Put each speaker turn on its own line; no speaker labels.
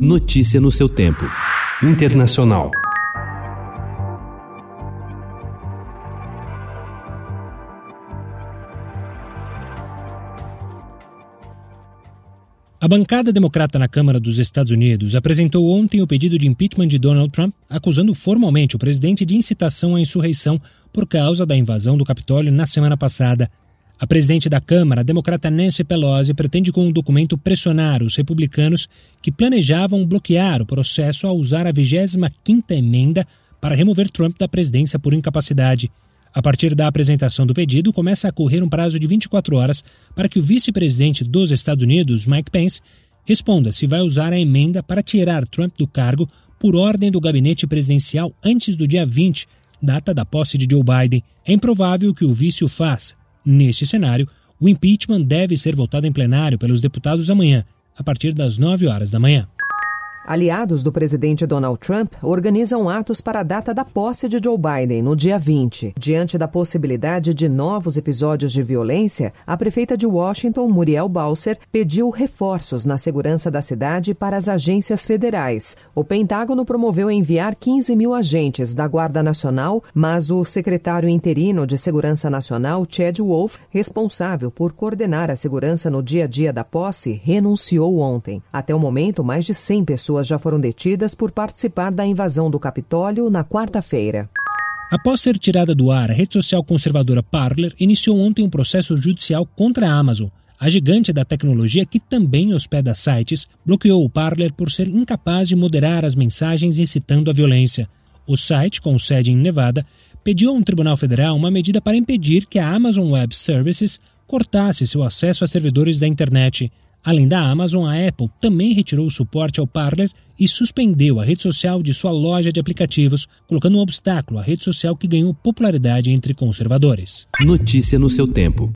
Notícia no seu tempo. Internacional.
A bancada democrata na Câmara dos Estados Unidos apresentou ontem o pedido de impeachment de Donald Trump, acusando formalmente o presidente de incitação à insurreição por causa da invasão do Capitólio na semana passada. A presidente da Câmara, a democrata Nancy Pelosi, pretende com o documento pressionar os republicanos que planejavam bloquear o processo ao usar a 25ª emenda para remover Trump da presidência por incapacidade. A partir da apresentação do pedido, começa a correr um prazo de 24 horas para que o vice-presidente dos Estados Unidos, Mike Pence, responda se vai usar a emenda para tirar Trump do cargo por ordem do gabinete presidencial antes do dia 20, data da posse de Joe Biden. É improvável que o vice o faça. Neste cenário, o impeachment deve ser votado em plenário pelos deputados amanhã, a partir das 9 horas da manhã.
Aliados do presidente Donald Trump organizam atos para a data da posse de Joe Biden, no dia 20. Diante da possibilidade de novos episódios de violência, a prefeita de Washington, Muriel Bowser, pediu reforços na segurança da cidade para as agências federais. O Pentágono promoveu enviar 15 mil agentes da Guarda Nacional, mas o secretário interino de Segurança Nacional, Chad Wolf, responsável por coordenar a segurança no dia a dia da posse, renunciou ontem. Até o momento, mais de 100 pessoas pessoas já foram detidas por participar da invasão do Capitólio na quarta-feira.
Após ser tirada do ar, a rede social conservadora Parler iniciou ontem um processo judicial contra a Amazon. A gigante da tecnologia, que também hospeda sites, bloqueou o Parler por ser incapaz de moderar as mensagens incitando a violência. O site, com sede em Nevada, pediu a um tribunal federal uma medida para impedir que a Amazon Web Services cortasse seu acesso a servidores da internet. Além da Amazon, a Apple também retirou o suporte ao Parler e suspendeu a rede social de sua loja de aplicativos, colocando um obstáculo à rede social que ganhou popularidade entre conservadores.
Notícia no seu tempo.